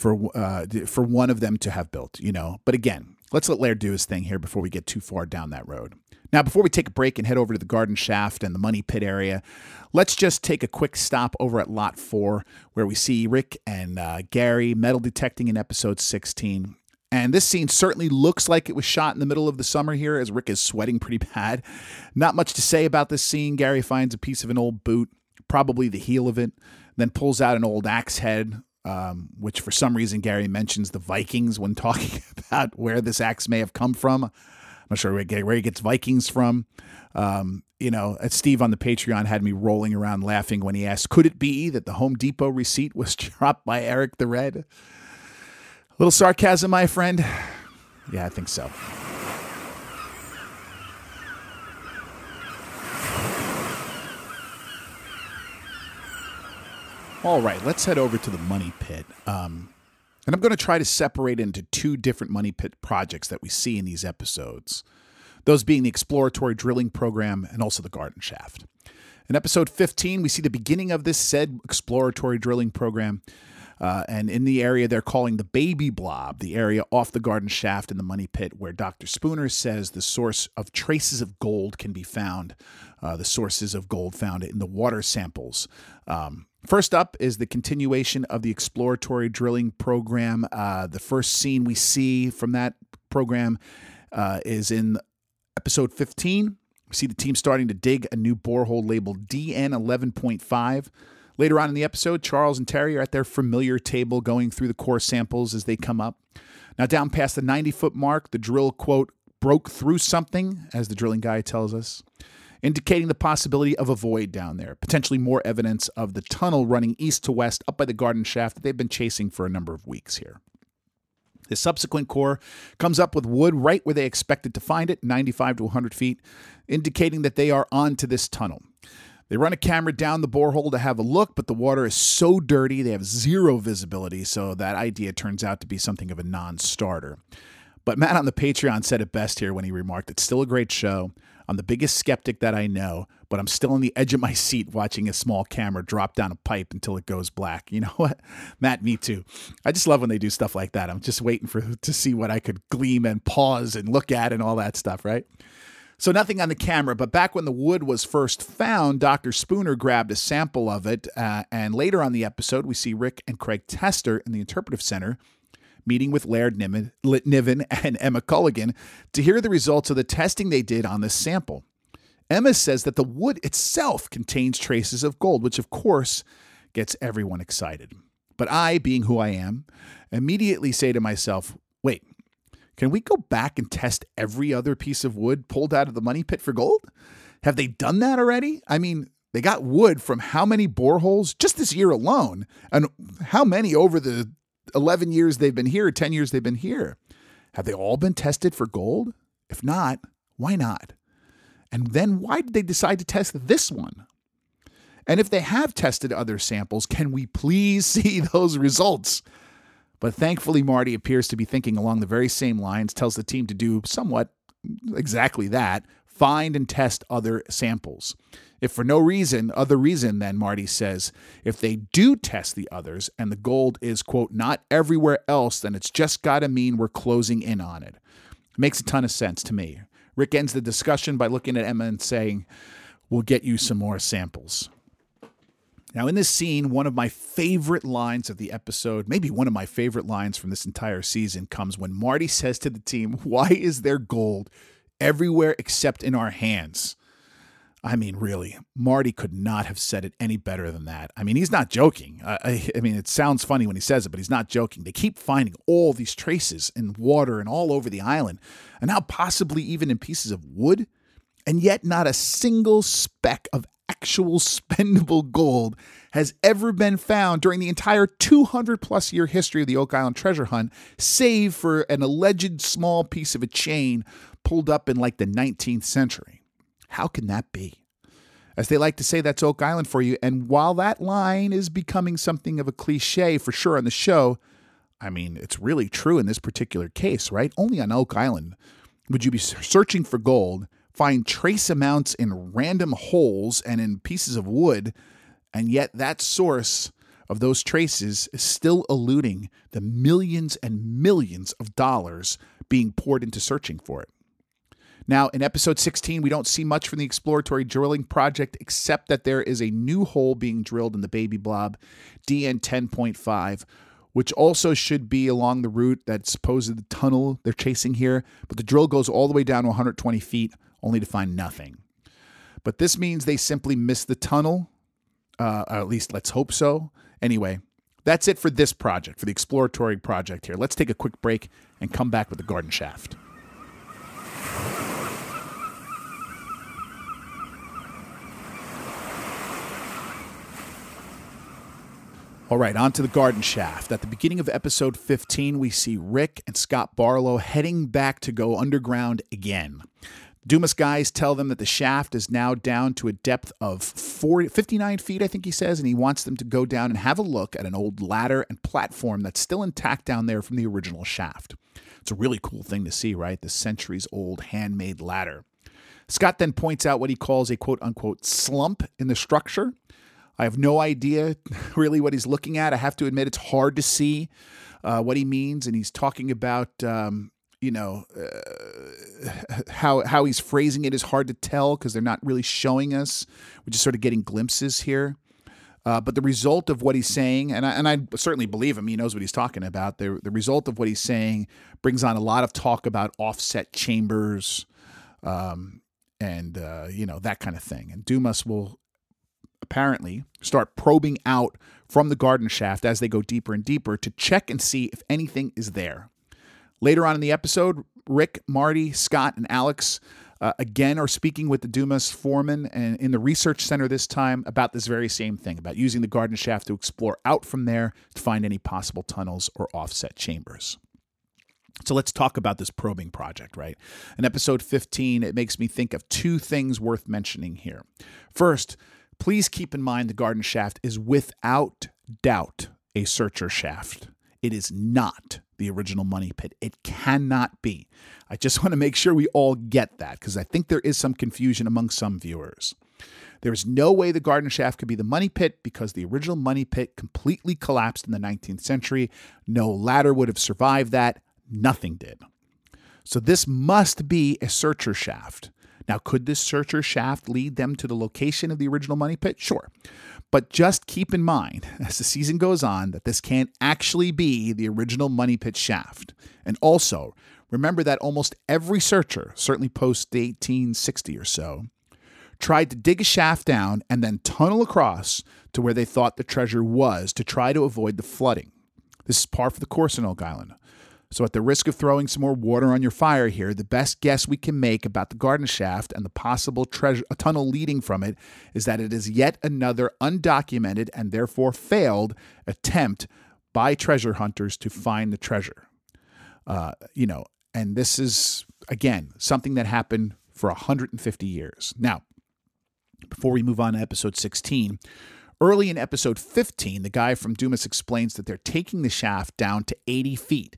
for uh, for one of them to have built, you know. But again, let's let Laird do his thing here before we get too far down that road. Now, before we take a break and head over to the garden shaft and the money pit area, let's just take a quick stop over at Lot 4, where we see Rick and uh, Gary metal detecting in episode 16. And this scene certainly looks like it was shot in the middle of the summer here, as Rick is sweating pretty bad. Not much to say about this scene. Gary finds a piece of an old boot, probably the heel of it, then pulls out an old axe head, um, which for some reason Gary mentions the Vikings when talking about where this axe may have come from. I'm not sure where he gets Vikings from. Um, you know, Steve on the Patreon had me rolling around laughing when he asked, "Could it be that the Home Depot receipt was dropped by Eric the Red?" A little sarcasm, my friend. Yeah, I think so. All right, let's head over to the money pit. Um, and I'm going to try to separate into two different money pit projects that we see in these episodes. Those being the exploratory drilling program and also the garden shaft. In episode 15, we see the beginning of this said exploratory drilling program. Uh, and in the area they're calling the baby blob, the area off the garden shaft in the money pit where Dr. Spooner says the source of traces of gold can be found, uh, the sources of gold found in the water samples um, First up is the continuation of the exploratory drilling program. Uh, the first scene we see from that program uh, is in episode 15. We see the team starting to dig a new borehole labeled DN 11.5. Later on in the episode, Charles and Terry are at their familiar table going through the core samples as they come up. Now, down past the 90 foot mark, the drill, quote, broke through something, as the drilling guy tells us indicating the possibility of a void down there, potentially more evidence of the tunnel running east to west up by the garden shaft that they've been chasing for a number of weeks here. The subsequent core comes up with wood right where they expected to find it, 95 to 100 feet, indicating that they are onto this tunnel. They run a camera down the borehole to have a look, but the water is so dirty they have zero visibility, so that idea turns out to be something of a non starter. But Matt on the Patreon said it best here when he remarked, It's still a great show. I'm the biggest skeptic that I know, but I'm still on the edge of my seat watching a small camera drop down a pipe until it goes black. You know what? Matt, me too. I just love when they do stuff like that. I'm just waiting for to see what I could gleam and pause and look at and all that stuff, right? So nothing on the camera, but back when the wood was first found, Dr. Spooner grabbed a sample of it. Uh, and later on the episode, we see Rick and Craig Tester in the interpretive center meeting with Laird Niven, Niven and Emma Culligan to hear the results of the testing they did on this sample. Emma says that the wood itself contains traces of gold, which of course gets everyone excited. But I, being who I am, immediately say to myself, can we go back and test every other piece of wood pulled out of the money pit for gold? Have they done that already? I mean, they got wood from how many boreholes just this year alone? And how many over the 11 years they've been here, 10 years they've been here? Have they all been tested for gold? If not, why not? And then why did they decide to test this one? And if they have tested other samples, can we please see those results? But thankfully, Marty appears to be thinking along the very same lines, tells the team to do somewhat exactly that find and test other samples. If for no reason, other reason, then Marty says, if they do test the others and the gold is, quote, not everywhere else, then it's just got to mean we're closing in on it. it. Makes a ton of sense to me. Rick ends the discussion by looking at Emma and saying, We'll get you some more samples. Now, in this scene, one of my favorite lines of the episode, maybe one of my favorite lines from this entire season, comes when Marty says to the team, Why is there gold everywhere except in our hands? I mean, really, Marty could not have said it any better than that. I mean, he's not joking. I, I, mean, it sounds funny when he says it, but he's not joking. They keep finding all these traces in water and all over the island, and now possibly even in pieces of wood, and yet not a single speck of actual spendable gold has ever been found during the entire 200 plus year history of the Oak Island treasure hunt, save for an alleged small piece of a chain pulled up in like the 19th century. How can that be? As they like to say, that's Oak Island for you. And while that line is becoming something of a cliche for sure on the show, I mean, it's really true in this particular case, right? Only on Oak Island would you be searching for gold, find trace amounts in random holes and in pieces of wood, and yet that source of those traces is still eluding the millions and millions of dollars being poured into searching for it. Now, in episode 16, we don't see much from the exploratory drilling project except that there is a new hole being drilled in the baby blob, DN 10.5, which also should be along the route that's supposed the tunnel they're chasing here. But the drill goes all the way down to 120 feet, only to find nothing. But this means they simply missed the tunnel. Uh, at least let's hope so. Anyway, that's it for this project, for the exploratory project here. Let's take a quick break and come back with the garden shaft. All right, on to the garden shaft. At the beginning of episode 15, we see Rick and Scott Barlow heading back to go underground again. Dumas guys tell them that the shaft is now down to a depth of 40, 59 feet, I think he says, and he wants them to go down and have a look at an old ladder and platform that's still intact down there from the original shaft. It's a really cool thing to see, right? The centuries old handmade ladder. Scott then points out what he calls a quote unquote slump in the structure. I have no idea really what he's looking at. I have to admit, it's hard to see uh, what he means. And he's talking about, um, you know, uh, how how he's phrasing it is hard to tell because they're not really showing us. We're just sort of getting glimpses here. Uh, but the result of what he's saying, and I, and I certainly believe him, he knows what he's talking about. The, the result of what he's saying brings on a lot of talk about offset chambers, um, and uh, you know that kind of thing. And Dumas will apparently start probing out from the garden shaft as they go deeper and deeper to check and see if anything is there. Later on in the episode, Rick, Marty, Scott, and Alex uh, again are speaking with the Dumas foreman and in the research center this time about this very same thing about using the garden shaft to explore out from there to find any possible tunnels or offset chambers. So let's talk about this probing project, right? In episode 15, it makes me think of two things worth mentioning here. First, Please keep in mind the garden shaft is without doubt a searcher shaft. It is not the original money pit. It cannot be. I just want to make sure we all get that because I think there is some confusion among some viewers. There is no way the garden shaft could be the money pit because the original money pit completely collapsed in the 19th century. No ladder would have survived that. Nothing did. So this must be a searcher shaft. Now, could this searcher shaft lead them to the location of the original money pit? Sure. But just keep in mind, as the season goes on, that this can't actually be the original money pit shaft. And also, remember that almost every searcher, certainly post 1860 or so, tried to dig a shaft down and then tunnel across to where they thought the treasure was to try to avoid the flooding. This is par for the course in Oak Island. So, at the risk of throwing some more water on your fire here, the best guess we can make about the garden shaft and the possible treasure, tunnel leading from it is that it is yet another undocumented and therefore failed attempt by treasure hunters to find the treasure. Uh, you know, and this is again something that happened for 150 years. Now, before we move on to episode 16, Early in episode 15, the guy from Dumas explains that they're taking the shaft down to 80 feet,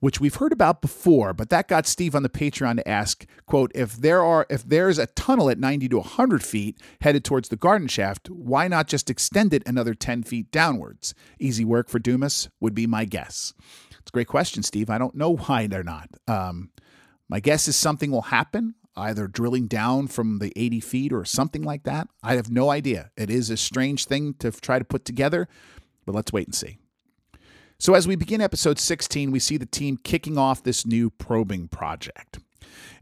which we've heard about before, but that got Steve on the Patreon to ask, quote, if there are if there's a tunnel at 90 to 100 feet headed towards the garden shaft, why not just extend it another 10 feet downwards? Easy work for Dumas would be my guess. It's a great question, Steve. I don't know why they're not. Um, my guess is something will happen either drilling down from the 80 feet or something like that. I have no idea. It is a strange thing to try to put together, but let's wait and see. So, as we begin episode 16, we see the team kicking off this new probing project.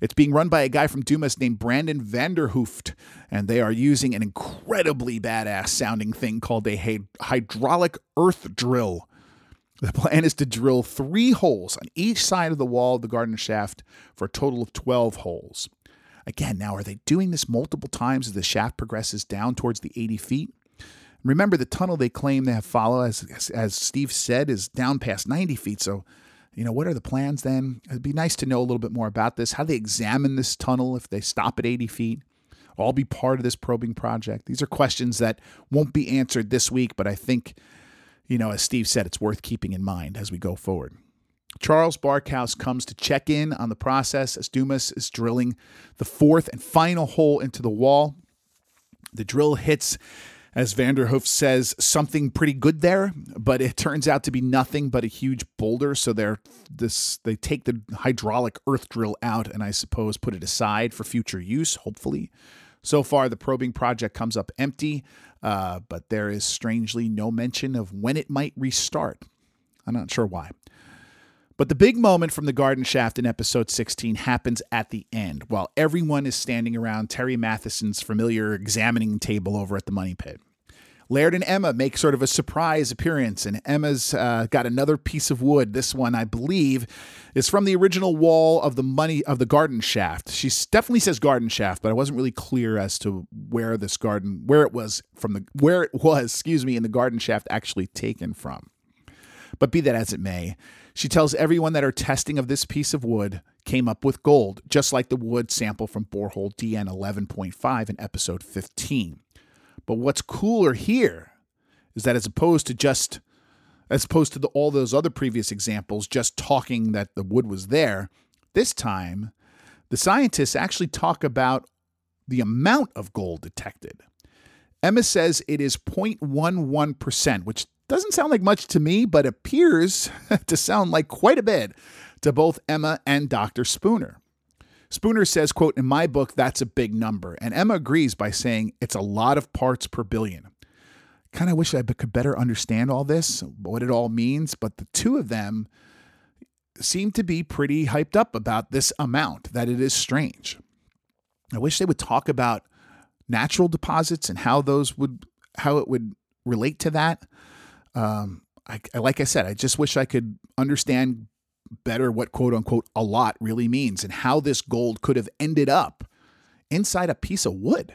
It's being run by a guy from Dumas named Brandon Vanderhooft, and they are using an incredibly badass sounding thing called a hydraulic earth drill. The plan is to drill three holes on each side of the wall of the garden shaft for a total of 12 holes. Again, now, are they doing this multiple times as the shaft progresses down towards the 80 feet? Remember, the tunnel they claim they have follow, as, as, as Steve said, is down past 90 feet. So, you know, what are the plans then? It'd be nice to know a little bit more about this. How they examine this tunnel if they stop at 80 feet? All be part of this probing project. These are questions that won't be answered this week, but I think, you know, as Steve said, it's worth keeping in mind as we go forward. Charles Barkhouse comes to check in on the process as Dumas is drilling the fourth and final hole into the wall. The drill hits, as Vanderhoof says, something pretty good there, but it turns out to be nothing but a huge boulder. So they're this they take the hydraulic earth drill out and I suppose put it aside for future use, hopefully. So far, the probing project comes up empty, uh, but there is strangely no mention of when it might restart. I'm not sure why. But the big moment from the garden shaft in episode 16 happens at the end, while everyone is standing around Terry Matheson's familiar examining table over at the money pit. Laird and Emma make sort of a surprise appearance, and Emma's uh, got another piece of wood. This one, I believe, is from the original wall of the money of the garden shaft. She definitely says garden shaft, but I wasn't really clear as to where this garden, where it was from the, where it was, excuse me, in the garden shaft actually taken from. But be that as it may, she tells everyone that her testing of this piece of wood came up with gold, just like the wood sample from borehole DN 11.5 in episode 15. But what's cooler here is that as opposed to just as opposed to the, all those other previous examples just talking that the wood was there, this time the scientists actually talk about the amount of gold detected. Emma says it is 0.11%, which doesn't sound like much to me, but appears to sound like quite a bit to both Emma and Dr. Spooner. Spooner says, quote, in my book, that's a big number. And Emma agrees by saying it's a lot of parts per billion. Kind of wish I could better understand all this, what it all means, but the two of them seem to be pretty hyped up about this amount, that it is strange. I wish they would talk about natural deposits and how those would how it would relate to that. Um, I, like I said, I just wish I could understand better what quote unquote a lot really means and how this gold could have ended up inside a piece of wood.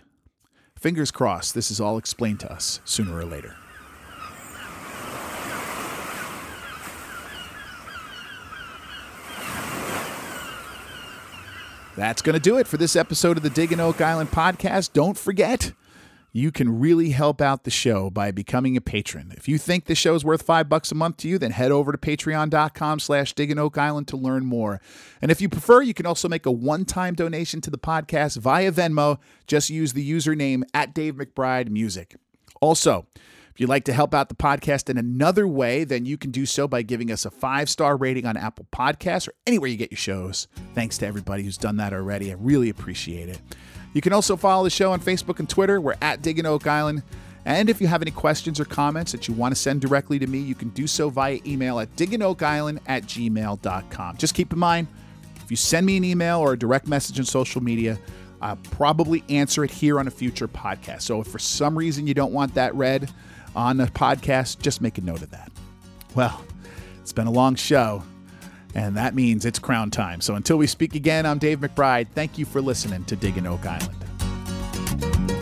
Fingers crossed, this is all explained to us sooner or later. That's going to do it for this episode of the Digging Oak Island podcast. Don't forget, you can really help out the show by becoming a patron. If you think the show is worth five bucks a month to you, then head over to patreon.com slash digging oak island to learn more. And if you prefer, you can also make a one-time donation to the podcast via Venmo. Just use the username at Dave McBride Music. Also, If you'd like to help out the podcast in another way, then you can do so by giving us a five star rating on Apple Podcasts or anywhere you get your shows. Thanks to everybody who's done that already. I really appreciate it. You can also follow the show on Facebook and Twitter. We're at Digging Oak Island. And if you have any questions or comments that you want to send directly to me, you can do so via email at diggingoakisland at gmail.com. Just keep in mind, if you send me an email or a direct message on social media, I'll probably answer it here on a future podcast. So if for some reason you don't want that read on the podcast, just make a note of that. Well, it's been a long show, and that means it's crown time. So until we speak again, I'm Dave McBride. Thank you for listening to Digging Oak Island.